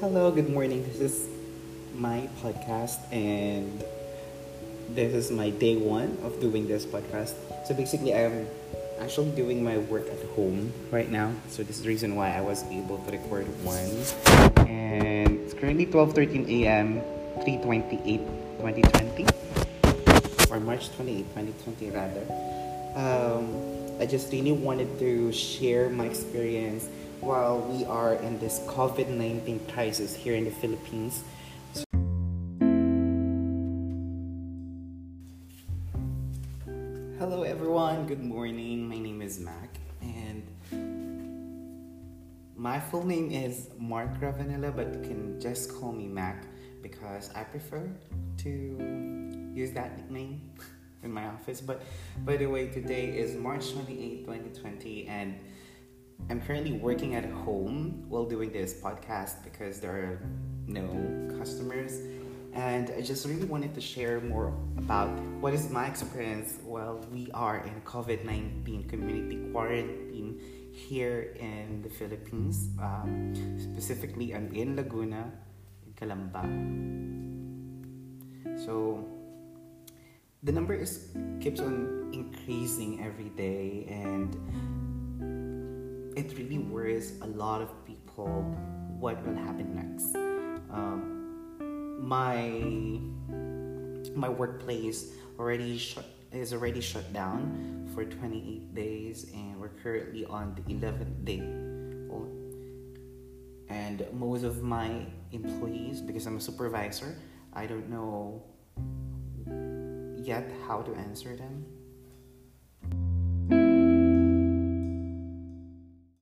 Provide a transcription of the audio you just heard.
Hello, good morning. This is my podcast, and this is my day one of doing this podcast. So basically, I'm actually doing my work at home right now. So this is the reason why I was able to record one. And it's currently 12:13 a.m. 328 2020 or March 28 2020 rather. Um, I just really wanted to share my experience while we are in this COVID 19 crisis here in the Philippines. Hello, everyone. Good morning. My name is Mac, and my full name is Mark Ravanella, but you can just call me Mac because I prefer to use that nickname in my office. But by the way, today is March 28, 2020, and I'm currently working at home while doing this podcast because there are no customers. And I just really wanted to share more about what is my experience while we are in COVID 19 community quarantine here in the Philippines. Um, specifically, I'm in Laguna, in Calamba. So, the number is keeps on increasing every day and it really worries a lot of people what will happen next. Um, my my workplace already shut is already shut down for 28 days, and we're currently on the 11th day. And most of my employees, because I'm a supervisor, I don't know yet how to answer them